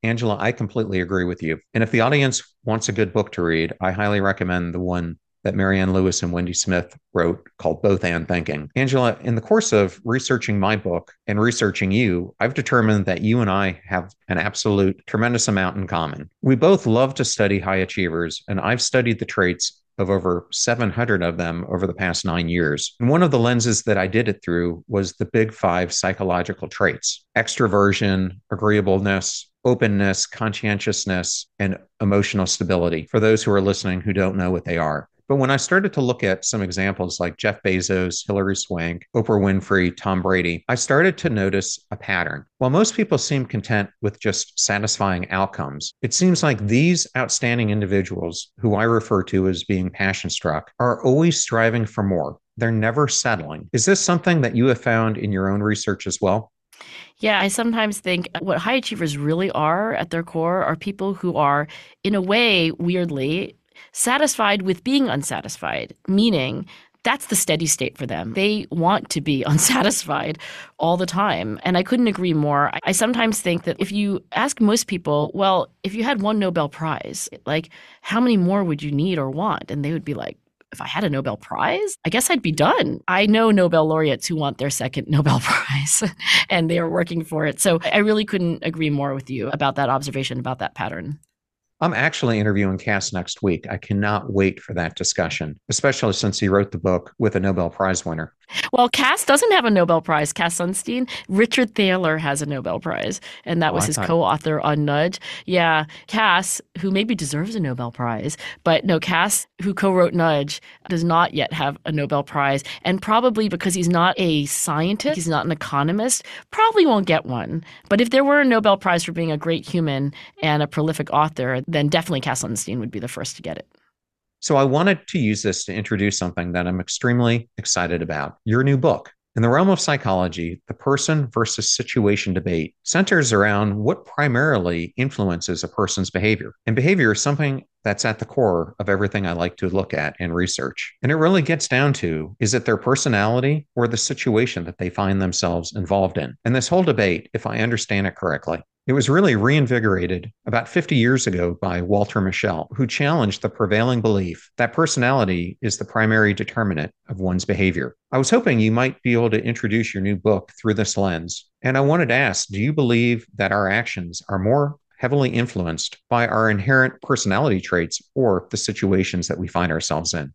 Angela, I completely agree with you. And if the audience wants a good book to read, I highly recommend the one that Marianne Lewis and Wendy Smith wrote called Both and Thinking. Angela, in the course of researching my book and researching you, I've determined that you and I have an absolute tremendous amount in common. We both love to study high achievers, and I've studied the traits of over 700 of them over the past nine years. And one of the lenses that I did it through was the big five psychological traits extroversion, agreeableness, openness, conscientiousness, and emotional stability for those who are listening who don't know what they are. But when I started to look at some examples like Jeff Bezos, Hilary Swank, Oprah Winfrey, Tom Brady, I started to notice a pattern. While most people seem content with just satisfying outcomes, it seems like these outstanding individuals, who I refer to as being passion struck, are always striving for more. They're never settling. Is this something that you have found in your own research as well? Yeah, I sometimes think what high achievers really are at their core are people who are, in a way, weirdly, satisfied with being unsatisfied, meaning that's the steady state for them. They want to be unsatisfied all the time. And I couldn't agree more. I sometimes think that if you ask most people, well, if you had one Nobel Prize, like how many more would you need or want? And they would be like, if I had a Nobel Prize, I guess I'd be done. I know Nobel laureates who want their second Nobel Prize and they are working for it. So I really couldn't agree more with you about that observation, about that pattern. I'm actually interviewing Cass next week. I cannot wait for that discussion, especially since he wrote the book with a Nobel Prize winner. Well, Cass doesn't have a Nobel Prize. Cass Sunstein. Richard Thaler has a Nobel Prize, and that oh, was his thought... co-author on Nudge. Yeah, Cass, who maybe deserves a Nobel Prize, but no, Cass, who co-wrote Nudge, does not yet have a Nobel Prize, and probably because he's not a scientist, he's not an economist, probably won't get one. But if there were a Nobel Prize for being a great human and a prolific author, then definitely Cass Sunstein would be the first to get it. So I wanted to use this to introduce something that I'm extremely excited about your new book. In the realm of psychology, the person versus situation debate centers around what primarily influences a person's behavior. And behavior is something that's at the core of everything I like to look at and research. And it really gets down to is it their personality or the situation that they find themselves involved in? And this whole debate, if I understand it correctly, it was really reinvigorated about 50 years ago by Walter Mischel, who challenged the prevailing belief that personality is the primary determinant of one's behavior. I was hoping you might be able to introduce your new book through this lens. And I wanted to ask do you believe that our actions are more heavily influenced by our inherent personality traits or the situations that we find ourselves in?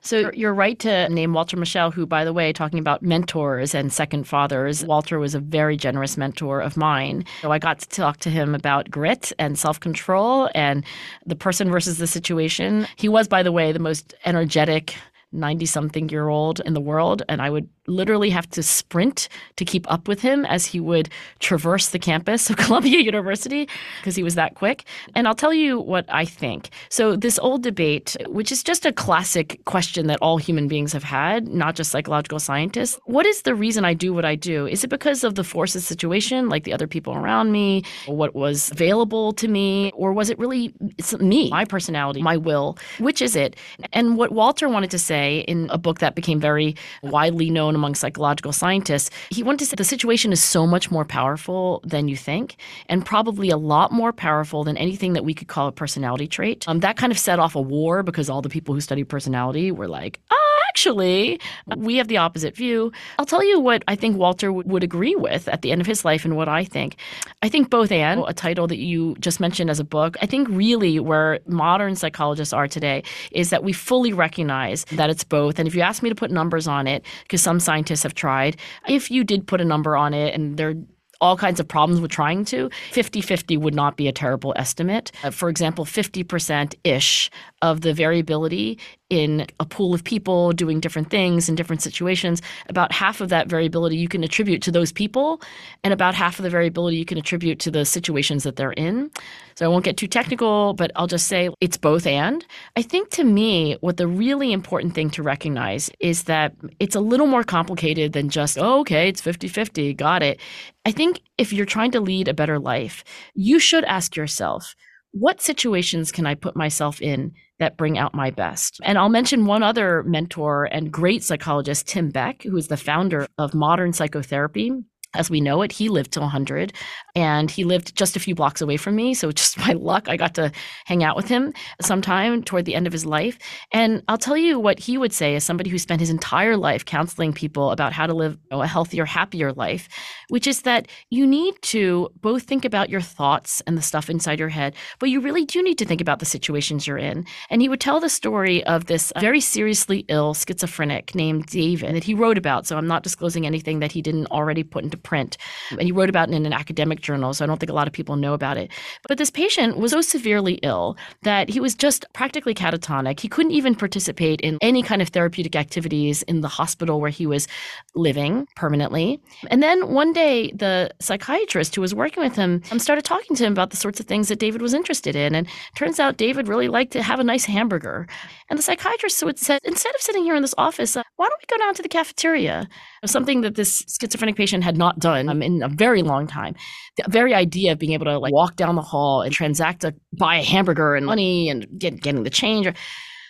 So you're right to name Walter Mischel, who, by the way, talking about mentors and second fathers, Walter was a very generous mentor of mine. So I got to talk to him about grit and self control and the person versus the situation. He was, by the way, the most energetic 90 something year old in the world. And I would literally have to sprint to keep up with him as he would traverse the campus of Columbia University because he was that quick. And I'll tell you what I think. So, this old debate, which is just a classic question that all human beings have had, not just psychological scientists what is the reason I do what I do? Is it because of the forces situation, like the other people around me, what was available to me, or was it really me, my personality, my will? Which is it? And what Walter wanted to say in a book that became very widely known among psychological scientists, he wanted to say the situation is so much more powerful than you think, and probably a lot more powerful than anything that we could call a personality trait. Um, that kind of set off a war because all the people who study personality were like, ah, actually, we have the opposite view. I'll tell you what I think Walter w- would agree with at the end of his life and what I think. I think both and, a title that you just mentioned as a book, I think really where modern psychologists are today is that we fully recognize that it's both. And if you ask me to put numbers on it, because some scientists have tried, if you did put a number on it and they're all kinds of problems with trying to, 50 50 would not be a terrible estimate. Uh, for example, 50% ish of the variability in a pool of people doing different things in different situations, about half of that variability you can attribute to those people, and about half of the variability you can attribute to the situations that they're in. So I won't get too technical, but I'll just say it's both and. I think to me, what the really important thing to recognize is that it's a little more complicated than just, oh, okay, it's 50 50, got it. I think if you're trying to lead a better life, you should ask yourself, what situations can I put myself in that bring out my best? And I'll mention one other mentor and great psychologist, Tim Beck, who is the founder of modern psychotherapy as we know it. He lived till 100 and he lived just a few blocks away from me. So, just by luck, I got to hang out with him sometime toward the end of his life. And I'll tell you what he would say as somebody who spent his entire life counseling people about how to live a healthier, happier life, which is that you need to both think about your thoughts and the stuff inside your head, but you really do need to think about the situations you're in. And he would tell the story of this uh, very seriously ill schizophrenic named David that he wrote about. So, I'm not disclosing anything that he didn't already put into print. And he wrote about it in an academic journal, so I don't think a lot of people know about it. But this patient was so severely ill that he was just practically catatonic. He couldn't even participate in any kind of therapeutic activities in the hospital where he was living permanently. And then one day, the psychiatrist who was working with him um, started talking to him about the sorts of things that David was interested in. And turns out David really liked to have a nice hamburger. And the psychiatrist would say, instead of sitting here in this office, uh, why don't we go down to the cafeteria? Something that this schizophrenic patient had not done um, in a very long time. The very idea of being able to like walk down the hall and transact a buy a hamburger and money and get, getting the change.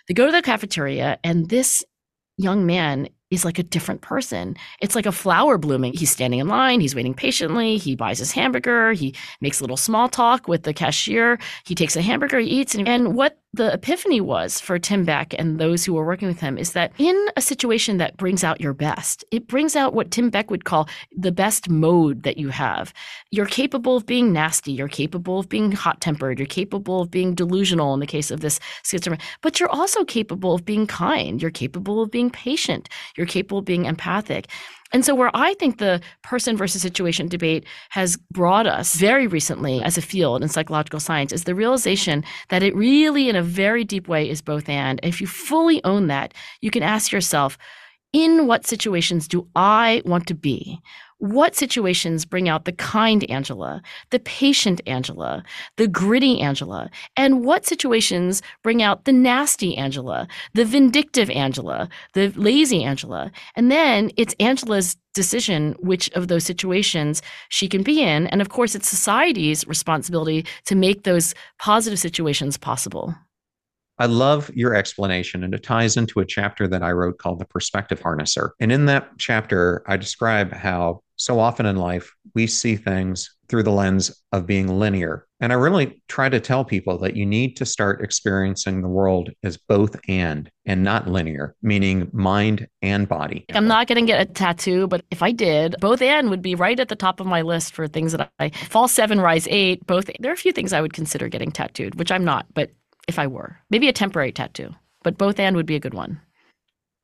They go to the cafeteria and this young man is like a different person. It's like a flower blooming. He's standing in line, he's waiting patiently, he buys his hamburger, he makes a little small talk with the cashier, he takes a hamburger, he eats, and, and what the epiphany was for Tim Beck and those who were working with him is that in a situation that brings out your best, it brings out what Tim Beck would call the best mode that you have. You're capable of being nasty, you're capable of being hot tempered, you're capable of being delusional in the case of this schizophrenia, but you're also capable of being kind, you're capable of being patient, you're capable of being empathic. And so, where I think the person versus situation debate has brought us very recently as a field in psychological science is the realization that it really, in a very deep way, is both and. If you fully own that, you can ask yourself, in what situations do I want to be? What situations bring out the kind Angela, the patient Angela, the gritty Angela? And what situations bring out the nasty Angela, the vindictive Angela, the lazy Angela? And then it's Angela's decision which of those situations she can be in. And of course, it's society's responsibility to make those positive situations possible. I love your explanation, and it ties into a chapter that I wrote called The Perspective Harnesser. And in that chapter, I describe how so often in life we see things through the lens of being linear. And I really try to tell people that you need to start experiencing the world as both and and not linear, meaning mind and body. I'm not going to get a tattoo, but if I did, both and would be right at the top of my list for things that I fall seven, rise eight, both. There are a few things I would consider getting tattooed, which I'm not, but if I were. Maybe a temporary tattoo, but both and would be a good one.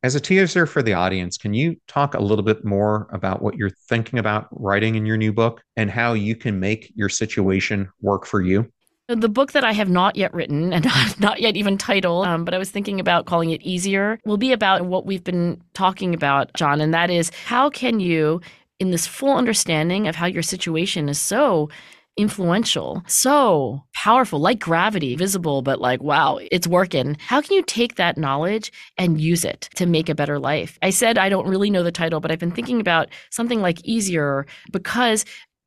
As a teaser for the audience, can you talk a little bit more about what you're thinking about writing in your new book and how you can make your situation work for you? The book that I have not yet written and not yet even titled, um, but I was thinking about calling it Easier, will be about what we've been talking about, John, and that is how can you, in this full understanding of how your situation is so influential, so powerful, like gravity, visible, but like, wow, it's working. How can you take that knowledge and use it to make a better life? I said I don't really know the title, but I've been thinking about something like easier because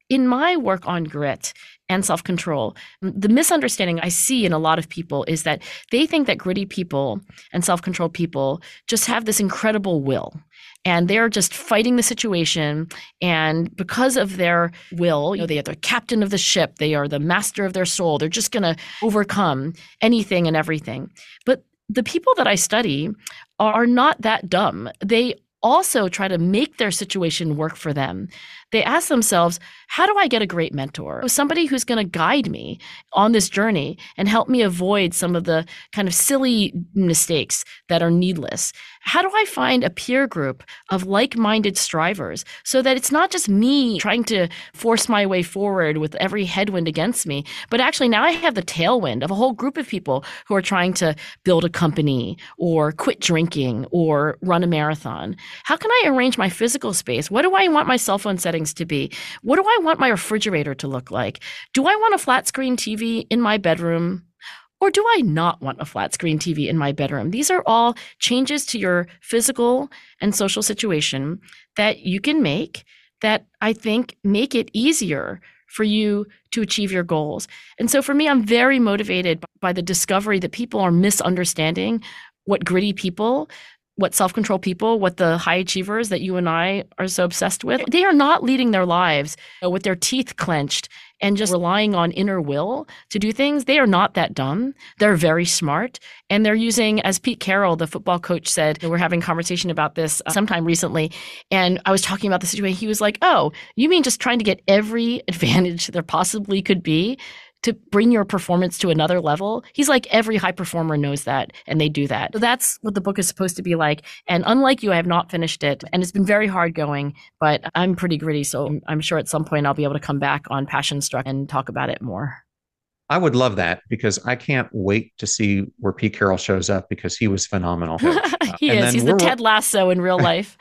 in my work on grit and self control, the misunderstanding I see in a lot of people is that they think that gritty people and self controlled people just have this incredible will and they're just fighting the situation. And because of their will, you know, they are the captain of the ship, they are the master of their soul, they're just going to overcome anything and everything. But the people that I study are not that dumb. They also try to make their situation work for them. They ask themselves, how do I get a great mentor? Somebody who's going to guide me on this journey and help me avoid some of the kind of silly mistakes that are needless. How do I find a peer group of like minded strivers so that it's not just me trying to force my way forward with every headwind against me, but actually now I have the tailwind of a whole group of people who are trying to build a company or quit drinking or run a marathon? How can I arrange my physical space? What do I want my cell phone settings to be? What do I want my refrigerator to look like? Do I want a flat screen TV in my bedroom? Or do I not want a flat screen TV in my bedroom? These are all changes to your physical and social situation that you can make that I think make it easier for you to achieve your goals. And so for me, I'm very motivated by the discovery that people are misunderstanding what gritty people what self control people, what the high achievers that you and I are so obsessed with, they are not leading their lives with their teeth clenched and just relying on inner will to do things. They are not that dumb. They're very smart. And they're using, as Pete Carroll, the football coach, said, we're having conversation about this uh, sometime recently. And I was talking about the situation. He was like, Oh, you mean just trying to get every advantage there possibly could be to bring your performance to another level. He's like every high performer knows that and they do that. So that's what the book is supposed to be like. And unlike you, I have not finished it and it's been very hard going, but I'm pretty gritty. So I'm sure at some point I'll be able to come back on Passion Struck and talk about it more. I would love that because I can't wait to see where Pete Carroll shows up because he was phenomenal. he is. He's the Ted Lasso in real life.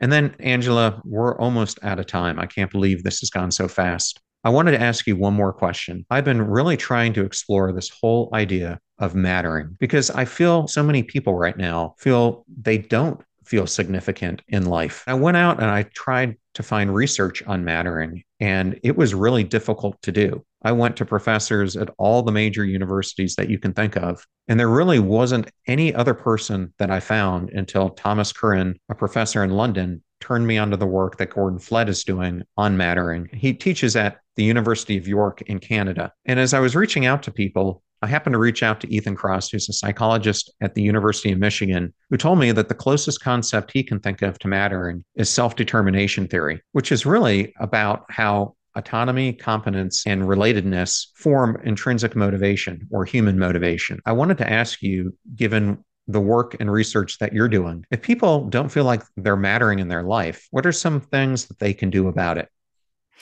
and then, Angela, we're almost out of time. I can't believe this has gone so fast. I wanted to ask you one more question. I've been really trying to explore this whole idea of mattering because I feel so many people right now feel they don't feel significant in life. I went out and I tried to find research on mattering, and it was really difficult to do. I went to professors at all the major universities that you can think of, and there really wasn't any other person that I found until Thomas Curran, a professor in London, turned me onto the work that Gordon Flett is doing on mattering. He teaches at the University of York in Canada. And as I was reaching out to people, I happened to reach out to Ethan Kross, who's a psychologist at the University of Michigan, who told me that the closest concept he can think of to mattering is self determination theory, which is really about how autonomy, competence, and relatedness form intrinsic motivation or human motivation. I wanted to ask you, given the work and research that you're doing. If people don't feel like they're mattering in their life, what are some things that they can do about it?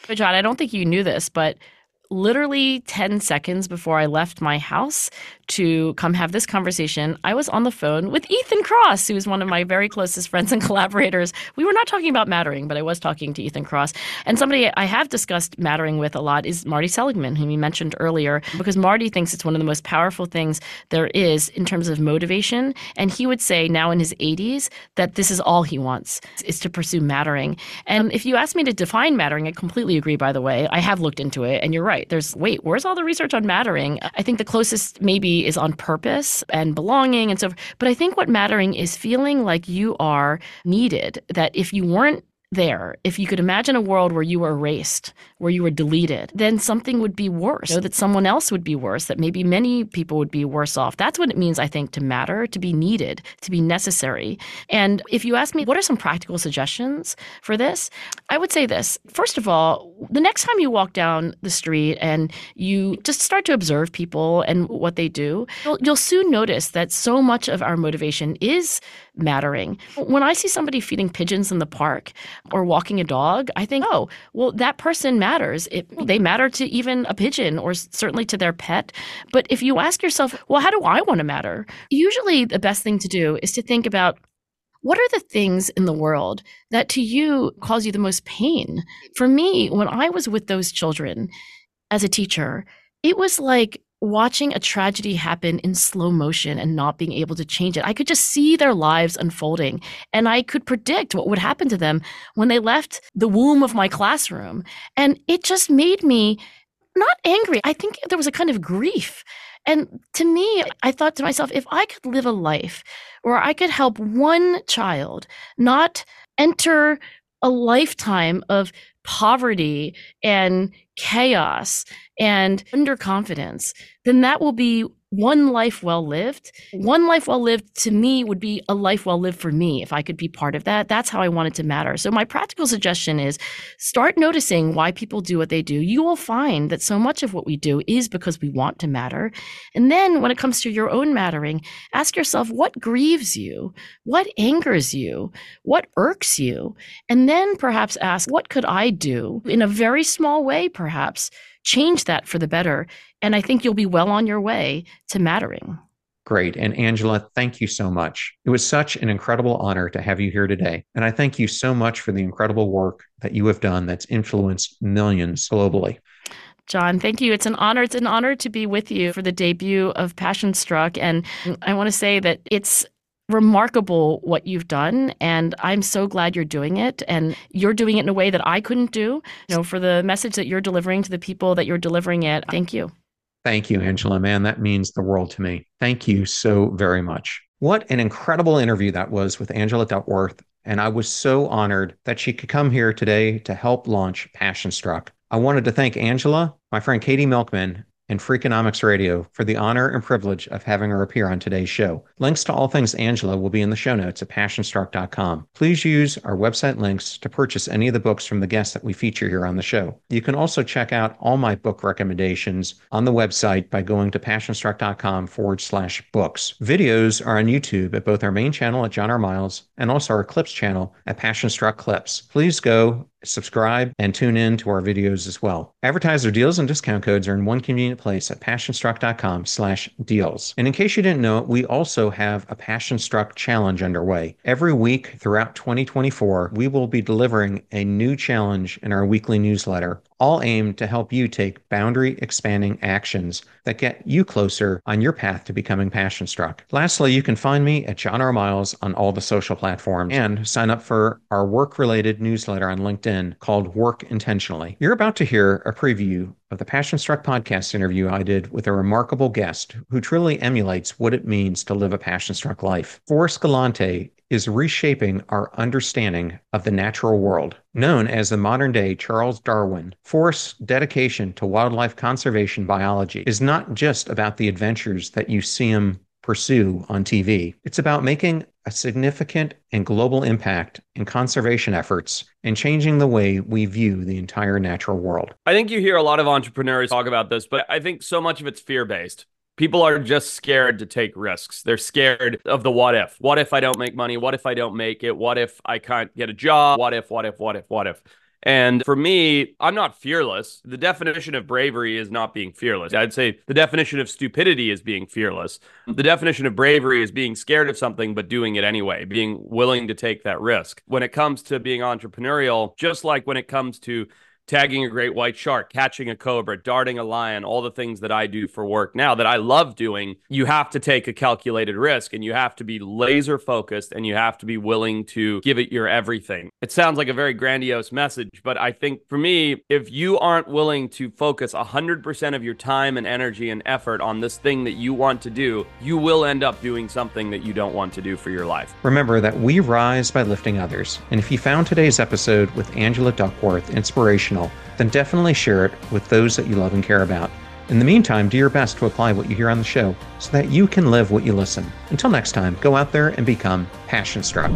But John, I don't think you knew this, but literally 10 seconds before I left my house to come have this conversation, I was on the phone with Ethan Kross, who is one of my very closest friends and collaborators. We were not talking about mattering, but I was talking to Ethan Kross. And somebody I have discussed mattering with a lot is Marty Seligman, whom you mentioned earlier, because Marty thinks it's one of the most powerful things there is in terms of motivation. And he would say now in his 80s that this is all he wants is to pursue mattering. And if you ask me to define mattering, I completely agree, by the way. I have looked into it, and you're right. There's, wait, where's all the research on mattering? I think the closest maybe is on purpose and belonging and so forth. but I think what mattering is feeling like you are needed that if you weren't there, if you could imagine a world where you were erased, where you were deleted, then something would be worse. You know, that someone else would be worse, that maybe many people would be worse off. That's what it means, I think, to matter, to be needed, to be necessary. And if you ask me, what are some practical suggestions for this? I would say this. First of all, the next time you walk down the street and you just start to observe people and what they do, you'll, you'll soon notice that so much of our motivation is mattering. When I see somebody feeding pigeons in the park or walking a dog, I think, oh, well, that person matters. It, hmm. they matter to even a pigeon or certainly to their pet. But if you ask yourself, well, how do I want to matter? Usually the best thing to do is to think about what are the things in the world that to you cause you the most pain? For me, when I was with those children as a teacher, it was like watching a tragedy happen in slow motion and not being able to change it. I could just see their lives unfolding and I could predict what would happen to them when they left the womb of my classroom. And it just made me not angry. I think there was a kind of grief. And to me, I thought to myself, if I could live a life where I could help one child not enter a lifetime of poverty and chaos and underconfidence, then that will be one life well lived. Mm-hmm. One life well lived to me would be a life well lived for me if I could be part of that. That's how I want it to matter. So, my practical suggestion is start noticing why people do what they do. You will find that so much of what we do is because we want to matter. And then, when it comes to your own mattering, ask yourself what grieves you? What angers you? What irks you? And then perhaps ask, what could I do in a very small way, perhaps, change that for the better. And I think you'll be well on your way to mattering. Great. And Angela, thank you so much. It was such an incredible honor to have you here today. And I thank you so much for the incredible work that you have done that's influenced millions globally. John, thank you. It's an honor. It's an honor to be with you for the debut of Passion Struck. And I want to say that it's remarkable what you've done and i'm so glad you're doing it and you're doing it in a way that i couldn't do. You know for the message that you're delivering to the people that you're delivering it thank you. Thank you angela. Man that means the world to me. Thank you so very much. What an incredible interview that was with angela duckworth and i was so honored that she could come here today to help launch passion struck. I wanted to thank Angela, my friend Katie Milkman, and Freakonomics Radio for the honor and privilege of having her appear on today's show. Links to all things Angela will be in the show notes at passionstruck.com. Please use our website links to purchase any of the books from the guests that we feature here on the show. You can also check out all my book recommendations on the website by going to passionstruck.com forward slash books. Videos are on YouTube at both our main channel at John R. Miles and also our Clips channel at Passionstruck Clips. Please go subscribe, and tune in to our videos as well. Advertiser deals and discount codes are in one convenient place at passionstruck.com slash deals. And in case you didn't know we also have a Passion Struck challenge underway. Every week throughout 2024, we will be delivering a new challenge in our weekly newsletter all aimed to help you take boundary expanding actions that get you closer on your path to becoming passion struck. Lastly, you can find me at John R. Miles on all the social platforms and sign up for our work related newsletter on LinkedIn called Work Intentionally. You're about to hear a preview of the Passion Struck podcast interview I did with a remarkable guest who truly emulates what it means to live a passion struck life. Forrest Galante is reshaping our understanding of the natural world. Known as the modern day Charles Darwin, Forrest's dedication to wildlife conservation biology is not just about the adventures that you see him pursue on TV. It's about making a significant and global impact in conservation efforts and changing the way we view the entire natural world. I think you hear a lot of entrepreneurs talk about this, but I think so much of it's fear based. People are just scared to take risks. They're scared of the what if. What if I don't make money? What if I don't make it? What if I can't get a job? What if, what if, what if, what if? And for me, I'm not fearless. The definition of bravery is not being fearless. I'd say the definition of stupidity is being fearless. The definition of bravery is being scared of something, but doing it anyway, being willing to take that risk. When it comes to being entrepreneurial, just like when it comes to tagging a great white shark, catching a cobra, darting a lion, all the things that I do for work now that I love doing, you have to take a calculated risk and you have to be laser focused and you have to be willing to give it your everything. It sounds like a very grandiose message, but I think for me, if you aren't willing to focus 100% of your time and energy and effort on this thing that you want to do, you will end up doing something that you don't want to do for your life. Remember that we rise by lifting others. And if you found today's episode with Angela Duckworth inspirational, then definitely share it with those that you love and care about. In the meantime, do your best to apply what you hear on the show so that you can live what you listen. Until next time, go out there and become passion struck.